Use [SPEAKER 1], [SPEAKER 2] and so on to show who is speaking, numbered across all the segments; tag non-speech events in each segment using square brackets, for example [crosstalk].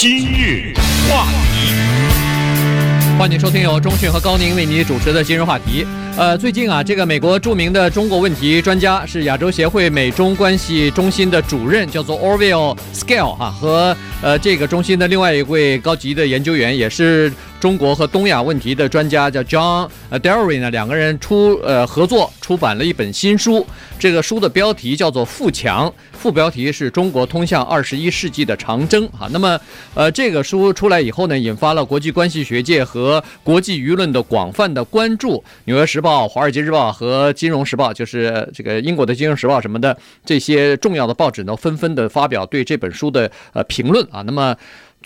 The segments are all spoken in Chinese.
[SPEAKER 1] 今日话题，
[SPEAKER 2] 欢迎收听由中讯和高宁为你主持的今日话题。呃，最近啊，这个美国著名的中国问题专家是亚洲协会美中关系中心的主任，叫做 Orville Scale 哈，和呃这个中心的另外一位高级的研究员，也是中国和东亚问题的专家，叫 John Delury 呢，两个人出呃合作出版了一本新书，这个书的标题叫做《富强》。副标题是中国通向二十一世纪的长征啊，那么，呃，这个书出来以后呢，引发了国际关系学界和国际舆论的广泛的关注。《纽约时报》、《华尔街日报》和《金融时报》，就是这个英国的《金融时报》什么的这些重要的报纸呢，纷纷的发表对这本书的呃评论啊。那么，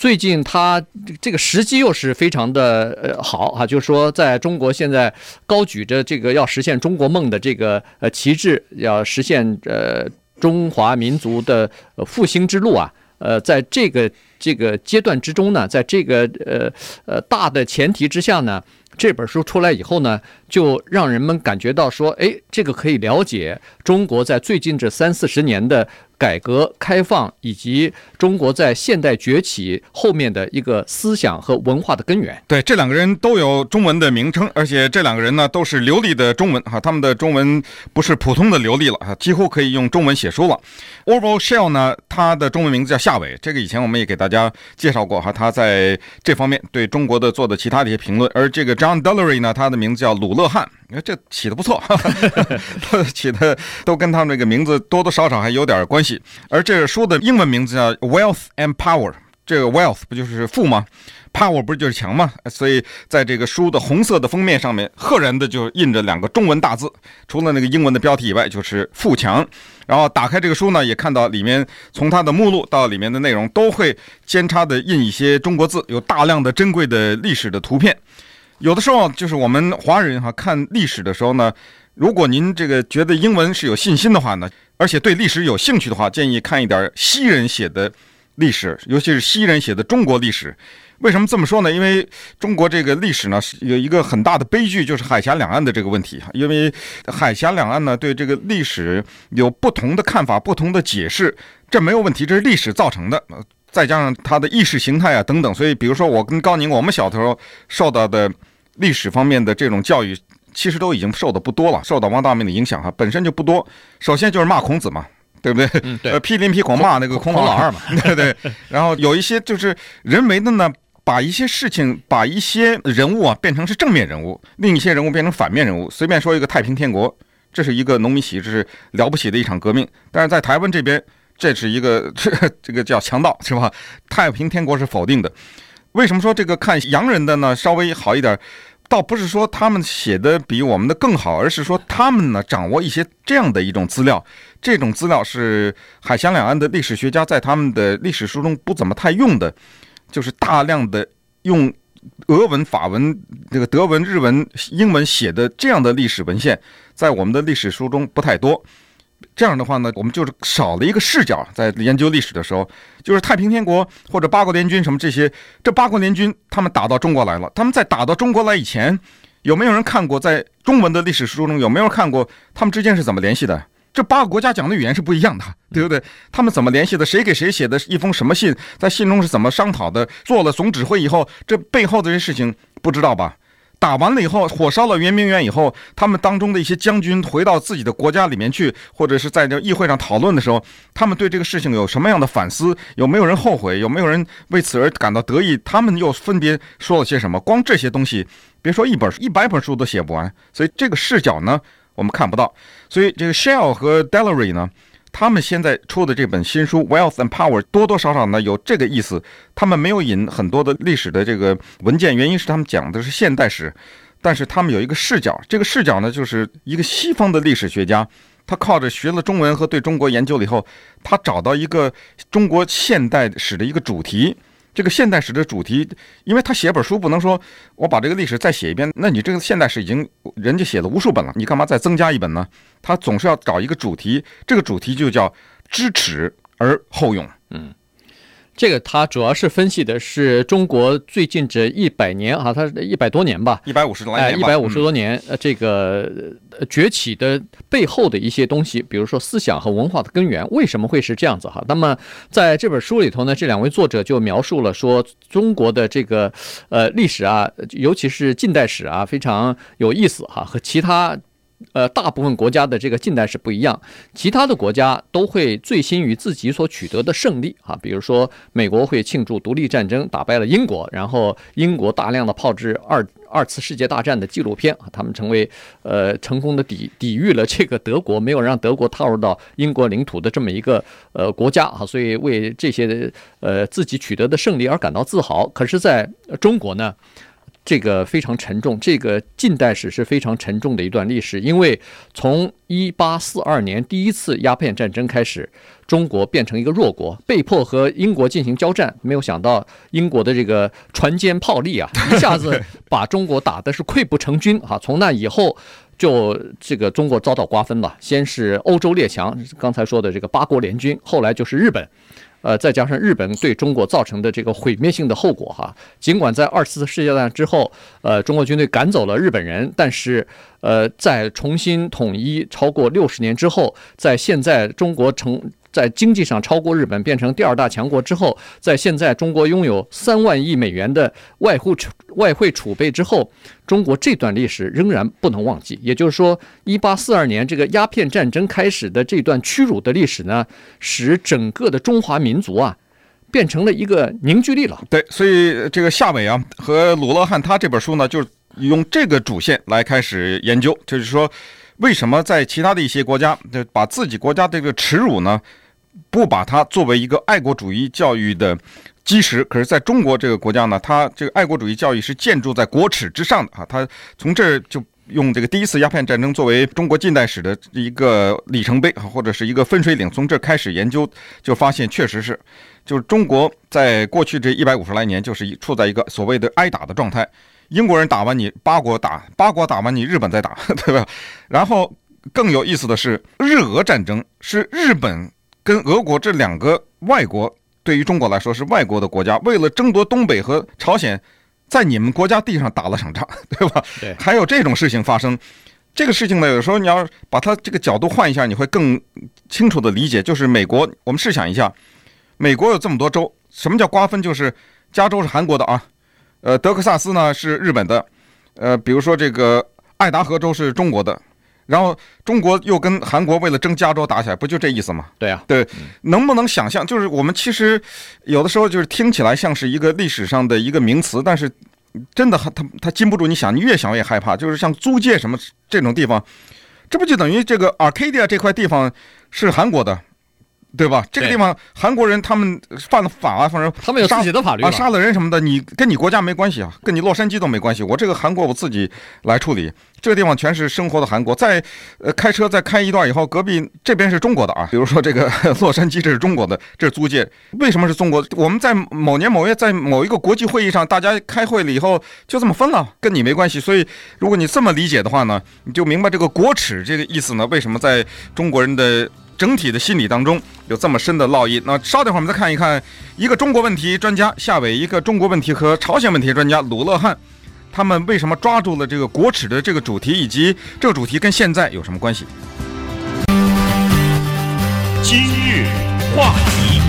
[SPEAKER 2] 最近它这个时机又是非常的呃好啊，就是说，在中国现在高举着这个要实现中国梦的这个呃旗帜，要实现呃。中华民族的复兴之路啊，呃，在这个这个阶段之中呢，在这个呃呃大的前提之下呢，这本书出来以后呢，就让人们感觉到说，哎，这个可以了解中国在最近这三四十年的。改革开放以及中国在现代崛起后面的一个思想和文化的根源。
[SPEAKER 3] 对，这两个人都有中文的名称，而且这两个人呢都是流利的中文哈，他们的中文不是普通的流利了哈，几乎可以用中文写书了。Orville Schell 呢，他的中文名字叫夏伟，这个以前我们也给大家介绍过哈，他在这方面对中国的做的其他的一些评论。而这个 John Delury 呢，他的名字叫鲁勒汉。你看这起的不错，[laughs] 起的都跟他们这个名字多多少少还有点关系。而这个书的英文名字叫《Wealth and Power》，这个 Wealth 不就是富吗？Power 不就是强吗？所以在这个书的红色的封面上面，赫然的就印着两个中文大字，除了那个英文的标题以外，就是“富强”。然后打开这个书呢，也看到里面从它的目录到里面的内容，都会兼差的印一些中国字，有大量的珍贵的历史的图片。有的时候就是我们华人哈看历史的时候呢，如果您这个觉得英文是有信心的话呢，而且对历史有兴趣的话，建议看一点西人写的历史，尤其是西人写的中国历史。为什么这么说呢？因为中国这个历史呢是有一个很大的悲剧，就是海峡两岸的这个问题。因为海峡两岸呢对这个历史有不同的看法、不同的解释，这没有问题，这是历史造成的。再加上它的意识形态啊等等，所以比如说我跟高宁，我们小的时候受到的。历史方面的这种教育，其实都已经受的不多了，受到王大明的影响哈，本身就不多。首先就是骂孔子嘛，对不对？
[SPEAKER 2] 嗯，对。
[SPEAKER 3] 呃，批林批孔骂那个孔老二嘛，[laughs] 对对。然后有一些就是人为的呢，把一些事情，把一些人物啊变成是正面人物，另一些人物变成反面人物。随便说一个太平天国，这是一个农民起义，这是了不起的一场革命。但是在台湾这边，这是一个这这个叫强盗，是吧？太平天国是否定的。为什么说这个看洋人的呢稍微好一点？倒不是说他们写的比我们的更好，而是说他们呢掌握一些这样的一种资料，这种资料是海峡两岸的历史学家在他们的历史书中不怎么太用的，就是大量的用俄文、法文、这个德文、日文、英文写的这样的历史文献，在我们的历史书中不太多。这样的话呢，我们就是少了一个视角，在研究历史的时候，就是太平天国或者八国联军什么这些，这八国联军他们打到中国来了，他们在打到中国来以前，有没有人看过在中文的历史书中有没有看过他们之间是怎么联系的？这八个国家讲的语言是不一样的，对不对？他们怎么联系的？谁给谁写的一封什么信？在信中是怎么商讨的？做了总指挥以后，这背后的这些事情不知道吧？打完了以后，火烧了圆明园以后，他们当中的一些将军回到自己的国家里面去，或者是在这议会上讨论的时候，他们对这个事情有什么样的反思？有没有人后悔？有没有人为此而感到得意？他们又分别说了些什么？光这些东西，别说一本一百本书都写不完。所以这个视角呢，我们看不到。所以这个 Shell 和 Delury 呢，他们现在出的这本新书《Wealth and Power》多多少少呢有这个意思。他们没有引很多的历史的这个文件，原因是他们讲的是现代史，但是他们有一个视角。这个视角呢，就是一个西方的历史学家，他靠着学了中文和对中国研究了以后，他找到一个中国现代史的一个主题。这个现代史的主题，因为他写本书不能说我把这个历史再写一遍，那你这个现代史已经人家写了无数本了，你干嘛再增加一本呢？他总是要找一个主题，这个主题就叫知耻而后勇。
[SPEAKER 2] 嗯，这个他主要是分析的是中国最近这一百年啊，他一百多年吧，
[SPEAKER 3] 一百五十多年，
[SPEAKER 2] 哎，一百五十多年，呃，这个崛起的背后的一些东西，比如说思想和文化的根源，为什么会是这样子哈？那么在这本书里头呢，这两位作者就描述了说中国的这个呃历史啊，尤其是近代史啊，非常有意思哈，和其他。呃，大部分国家的这个近代史不一样，其他的国家都会醉心于自己所取得的胜利啊，比如说美国会庆祝独立战争打败了英国，然后英国大量的炮制二二次世界大战的纪录片啊，他们成为呃成功的抵抵御了这个德国没有让德国踏入到英国领土的这么一个呃国家啊，所以为这些呃自己取得的胜利而感到自豪。可是在中国呢？这个非常沉重，这个近代史是非常沉重的一段历史，因为从一八四二年第一次鸦片战争开始，中国变成一个弱国，被迫和英国进行交战。没有想到英国的这个船坚炮利啊，[laughs] 一下子把中国打的是溃不成军啊！从那以后，就这个中国遭到瓜分了，先是欧洲列强，刚才说的这个八国联军，后来就是日本。呃，再加上日本对中国造成的这个毁灭性的后果，哈，尽管在二次世界大战之后，呃，中国军队赶走了日本人，但是，呃，在重新统一超过六十年之后，在现在中国成。在经济上超过日本，变成第二大强国之后，在现在中国拥有三万亿美元的外汇储外汇储备之后，中国这段历史仍然不能忘记。也就是说，一八四二年这个鸦片战争开始的这段屈辱的历史呢，使整个的中华民族啊，变成了一个凝聚力了。
[SPEAKER 3] 对，所以这个夏伟啊和鲁勒汉他这本书呢，就是用这个主线来开始研究，就是说，为什么在其他的一些国家，就把自己国家这个耻辱呢？不把它作为一个爱国主义教育的基石，可是在中国这个国家呢，它这个爱国主义教育是建筑在国耻之上的啊。它从这儿就用这个第一次鸦片战争作为中国近代史的一个里程碑，或者是一个分水岭。从这儿开始研究，就发现确实是，就是中国在过去这一百五十来年，就是处在一个所谓的挨打的状态。英国人打完你，八国打，八国打完你，日本再打，[laughs] 对吧？然后更有意思的是，日俄战争是日本。跟俄国这两个外国，对于中国来说是外国的国家，为了争夺东北和朝鲜，在你们国家地上打了场仗，[laughs] 对吧？
[SPEAKER 2] 对，
[SPEAKER 3] 还有这种事情发生。这个事情呢，有时候你要把它这个角度换一下，你会更清楚的理解。就是美国，我们试想一下，美国有这么多州，什么叫瓜分？就是加州是韩国的啊，呃，德克萨斯呢是日本的，呃，比如说这个爱达荷州是中国的。然后中国又跟韩国为了争加州打起来，不就这意思吗？
[SPEAKER 2] 对啊，
[SPEAKER 3] 对，能不能想象？就是我们其实有的时候就是听起来像是一个历史上的一个名词，但是真的他他禁不住你想，你越想越害怕。就是像租界什么这种地方，这不就等于这个 Arcadia 这块地方是韩国的？对吧？这个地方韩国人他们犯了法啊，反正
[SPEAKER 2] 他们有自己的法律
[SPEAKER 3] 啊，杀了人什么的，你跟你国家没关系啊，跟你洛杉矶都没关系。我这个韩国我自己来处理，这个地方全是生活的韩国。在呃开车再开一段以后，隔壁这边是中国的啊，比如说这个 [laughs] 洛杉矶，这是中国的，这是租界。为什么是中国？我们在某年某月在某一个国际会议上，大家开会了以后就这么分了，跟你没关系。所以如果你这么理解的话呢，你就明白这个国耻这个意思呢，为什么在中国人的。整体的心理当中有这么深的烙印。那稍等会儿，我们再看一看一个中国问题专家夏伟，一个中国问题和朝鲜问题专家鲁勒汉，他们为什么抓住了这个国耻的这个主题，以及这个主题跟现在有什么关系？
[SPEAKER 1] 今日话题，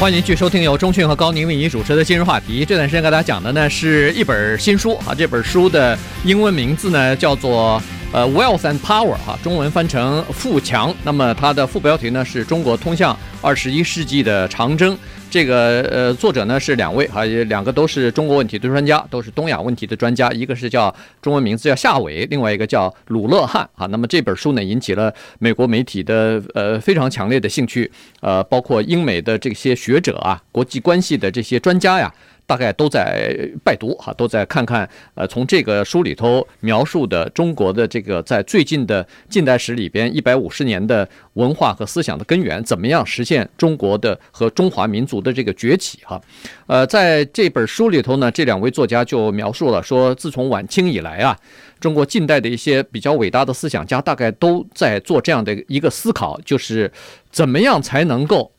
[SPEAKER 2] 欢迎您继续收听由钟讯和高宁为您主持的今日话题。这段时间给大家讲的呢是一本新书啊，这本书的英文名字呢叫做。呃，Wealth and Power 哈，中文翻成富强。那么它的副标题呢是中国通向二十一世纪的长征。这个呃，作者呢是两位哈，两个都是中国问题的专家，都是东亚问题的专家。一个是叫中文名字叫夏伟，另外一个叫鲁勒汉啊。那么这本书呢引起了美国媒体的呃非常强烈的兴趣，呃，包括英美的这些学者啊，国际关系的这些专家呀。大概都在拜读哈，都在看看呃，从这个书里头描述的中国的这个在最近的近代史里边一百五十年的文化和思想的根源，怎么样实现中国的和中华民族的这个崛起哈？呃，在这本书里头呢，这两位作家就描述了说，自从晚清以来啊，中国近代的一些比较伟大的思想家大概都在做这样的一个思考，就是怎么样才能够。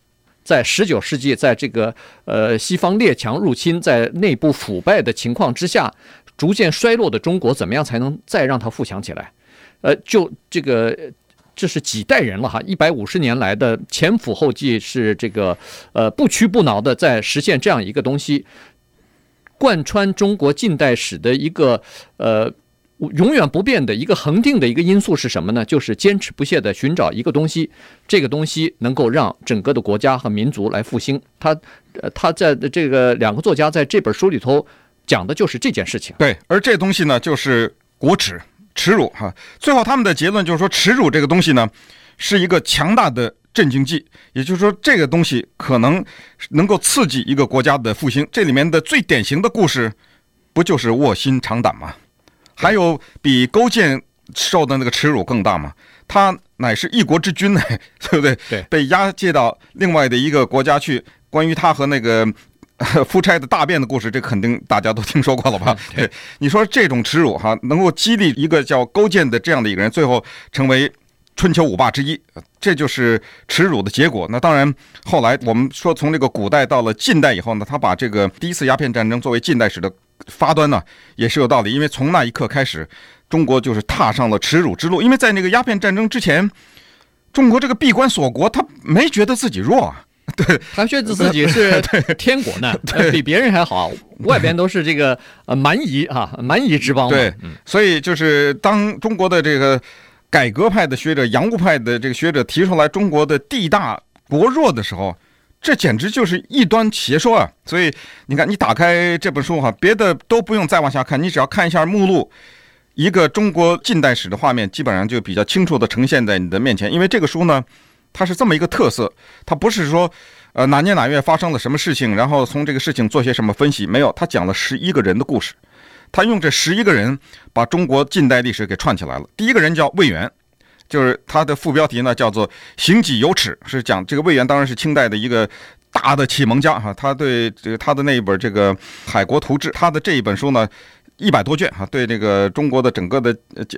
[SPEAKER 2] 在十九世纪，在这个呃西方列强入侵、在内部腐败的情况之下，逐渐衰落的中国，怎么样才能再让它富强起来？呃，就这个。这是几代人了哈，一百五十年来的前赴后继，是这个呃不屈不挠的在实现这样一个东西，贯穿中国近代史的一个呃永远不变的一个恒定的一个因素是什么呢？就是坚持不懈地寻找一个东西，这个东西能够让整个的国家和民族来复兴。他呃他在这个两个作家在这本书里头讲的就是这件事情。
[SPEAKER 3] 对，而这东西呢，就是国耻。耻辱哈，最后他们的结论就是说，耻辱这个东西呢，是一个强大的镇静剂，也就是说，这个东西可能能够刺激一个国家的复兴。这里面的最典型的故事，不就是卧薪尝胆吗？还有比勾践受的那个耻辱更大吗？他乃是一国之君呢，[laughs] 对不对？
[SPEAKER 2] 对，
[SPEAKER 3] 被押解到另外的一个国家去。关于他和那个。[laughs] 夫差的大便的故事，这肯定大家都听说过了吧？对，你说这种耻辱哈，能够激励一个叫勾践的这样的一个人，最后成为春秋五霸之一，这就是耻辱的结果。那当然，后来我们说从这个古代到了近代以后呢，他把这个第一次鸦片战争作为近代史的发端呢，也是有道理。因为从那一刻开始，中国就是踏上了耻辱之路。因为在那个鸦片战争之前，中国这个闭关锁国，他没觉得自己弱啊。对，[laughs]
[SPEAKER 2] 他觉得自己是 [laughs] 天国呢，[laughs] 比别人还好。外边都是这个呃蛮夷啊，蛮夷之邦。
[SPEAKER 3] 对，所以就是当中国的这个改革派的学者、洋务派的这个学者提出来中国的地大国弱的时候，这简直就是异端邪说啊！所以你看，你打开这本书哈，别的都不用再往下看，你只要看一下目录，一个中国近代史的画面，基本上就比较清楚地呈现在你的面前。因为这个书呢。它是这么一个特色，它不是说，呃，哪年哪月发生了什么事情，然后从这个事情做些什么分析，没有，他讲了十一个人的故事，他用这十一个人把中国近代历史给串起来了。第一个人叫魏源，就是他的副标题呢叫做《行己有耻》，是讲这个魏源当然是清代的一个大的启蒙家哈，他对这个他的那一本这个《海国图志》，他的这一本书呢。一百多卷哈，对这个中国的整个的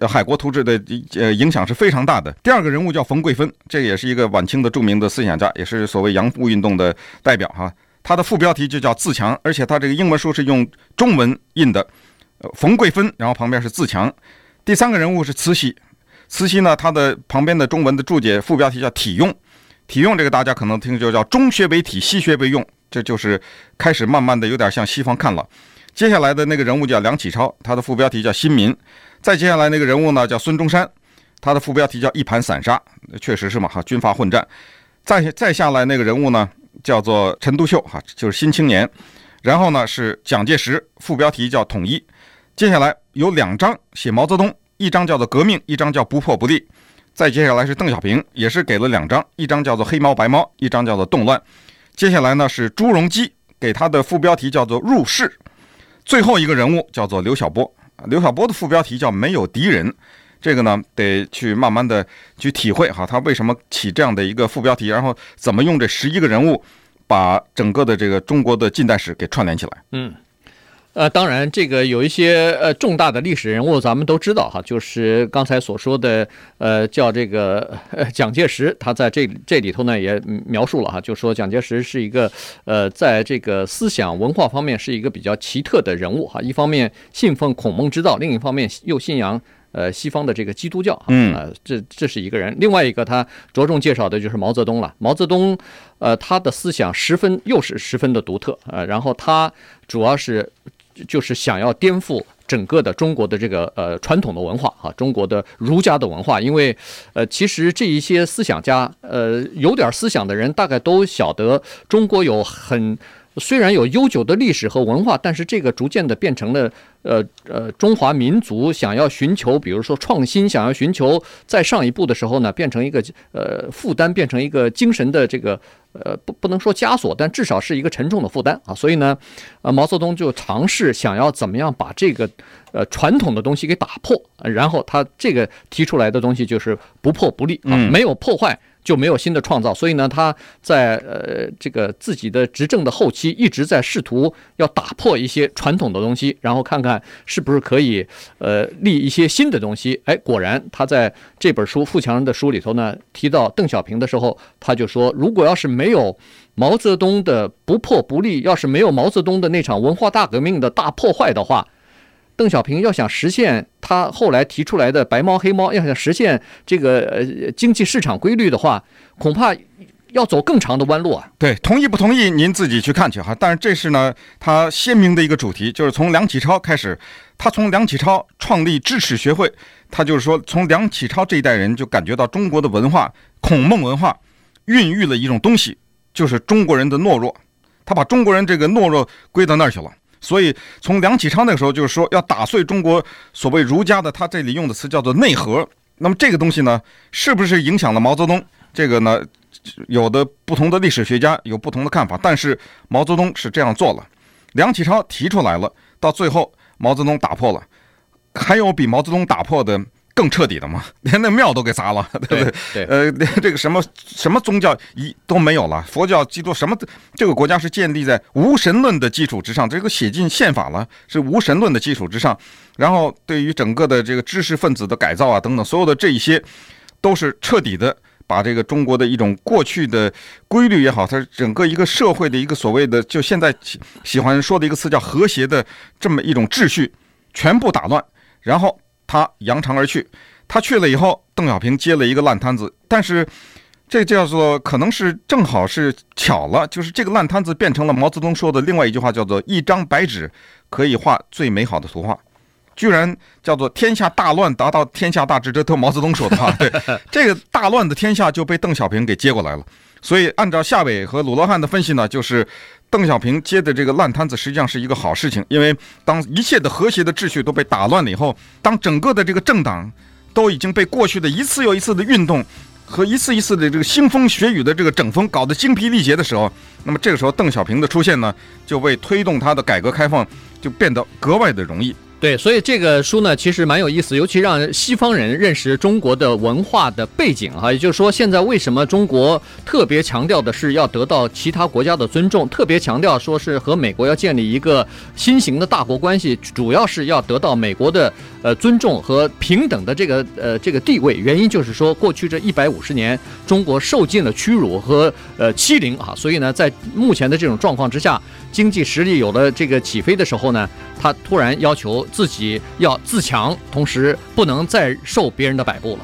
[SPEAKER 3] 海国图志的呃影响是非常大的。第二个人物叫冯桂芬，这也是一个晚清的著名的思想家，也是所谓洋务运动的代表哈。他的副标题就叫自强，而且他这个英文书是用中文印的，冯桂芬，然后旁边是自强。第三个人物是慈禧，慈禧呢，她的旁边的中文的注解副标题叫体用，体用这个大家可能听就叫中学为体，西学为用，这就是开始慢慢的有点向西方看了。接下来的那个人物叫梁启超，他的副标题叫新民。再接下来那个人物呢叫孙中山，他的副标题叫一盘散沙，确实是嘛哈，军阀混战。再再下来那个人物呢叫做陈独秀哈，就是新青年。然后呢是蒋介石，副标题叫统一。接下来有两章写毛泽东，一章叫做革命，一章叫不破不立。再接下来是邓小平，也是给了两章，一章叫做黑猫白猫，一章叫做动乱。接下来呢是朱镕基，给他的副标题叫做入世。最后一个人物叫做刘晓波，刘晓波的副标题叫“没有敌人”，这个呢得去慢慢的去体会哈，他为什么起这样的一个副标题，然后怎么用这十一个人物把整个的这个中国的近代史给串联起来。
[SPEAKER 2] 嗯。呃，当然，这个有一些呃重大的历史人物，咱们都知道哈，就是刚才所说的，呃，叫这个呃蒋介石，他在这这里头呢也描述了哈，就说蒋介石是一个呃，在这个思想文化方面是一个比较奇特的人物哈，一方面信奉孔孟之道，另一方面又信仰呃西方的这个基督教，嗯，啊，这这是一个人。另外一个他着重介绍的就是毛泽东了，毛泽东呃他的思想十分又是十分的独特啊，然后他主要是。就是想要颠覆整个的中国的这个呃传统的文化啊，中国的儒家的文化，因为呃其实这一些思想家呃有点思想的人，大概都晓得中国有很。虽然有悠久的历史和文化，但是这个逐渐的变成了，呃呃，中华民族想要寻求，比如说创新，想要寻求再上一步的时候呢，变成一个呃负担，变成一个精神的这个呃不不能说枷锁，但至少是一个沉重的负担啊。所以呢，呃，毛泽东就尝试想要怎么样把这个呃传统的东西给打破，然后他这个提出来的东西就是不破不立啊，没有破坏。就没有新的创造，所以呢，他在呃这个自己的执政的后期，一直在试图要打破一些传统的东西，然后看看是不是可以呃立一些新的东西。哎，果然他在这本书《富强人的书》里头呢，提到邓小平的时候，他就说，如果要是没有毛泽东的不破不立，要是没有毛泽东的那场文化大革命的大破坏的话，邓小平要想实现他后来提出来的白猫黑猫，要想实现这个呃经济市场规律的话，恐怕要走更长的弯路啊。
[SPEAKER 3] 对，同意不同意您自己去看去哈。但是这是呢，他鲜明的一个主题，就是从梁启超开始，他从梁启超创立知识学会，他就是说从梁启超这一代人就感觉到中国的文化孔孟文化孕育了一种东西。就是中国人的懦弱，他把中国人这个懦弱归到那儿去了。所以从梁启超那个时候，就是说要打碎中国所谓儒家的，他这里用的词叫做内核。那么这个东西呢，是不是影响了毛泽东？这个呢，有的不同的历史学家有不同的看法。但是毛泽东是这样做了，梁启超提出来了，到最后毛泽东打破了。还有比毛泽东打破的？更彻底的嘛，[laughs] 连那庙都给砸了，[laughs] 对不对？
[SPEAKER 2] 对，
[SPEAKER 3] 呃，[laughs] 这个什么什么宗教一都没有了，佛教、基督什么，这个国家是建立在无神论的基础之上，这个写进宪法了，是无神论的基础之上。然后对于整个的这个知识分子的改造啊等等，所有的这一些，都是彻底的把这个中国的一种过去的规律也好，它整个一个社会的一个所谓的就现在喜欢说的一个词叫和谐的这么一种秩序，全部打乱，然后。他扬长而去，他去了以后，邓小平接了一个烂摊子。但是，这叫做可能是正好是巧了，就是这个烂摊子变成了毛泽东说的另外一句话，叫做“一张白纸可以画最美好的图画”，居然叫做“天下大乱，达到天下大治”，这都毛泽东说的话。[laughs] 对，这个大乱的天下就被邓小平给接过来了。所以，按照夏伟和鲁罗汉的分析呢，就是。邓小平接的这个烂摊子，实际上是一个好事情，因为当一切的和谐的秩序都被打乱了以后，当整个的这个政党都已经被过去的一次又一次的运动和一次一次的这个腥风血雨的这个整风搞得精疲力竭的时候，那么这个时候邓小平的出现呢，就为推动他的改革开放就变得格外的容易。
[SPEAKER 2] 对，所以这个书呢，其实蛮有意思，尤其让西方人认识中国的文化的背景哈。也就是说，现在为什么中国特别强调的是要得到其他国家的尊重，特别强调说是和美国要建立一个新型的大国关系，主要是要得到美国的呃尊重和平等的这个呃这个地位。原因就是说，过去这一百五十年，中国受尽了屈辱和呃欺凌啊，所以呢，在目前的这种状况之下，经济实力有了这个起飞的时候呢，他突然要求。自己要自强，同时不能再受别人的摆布了。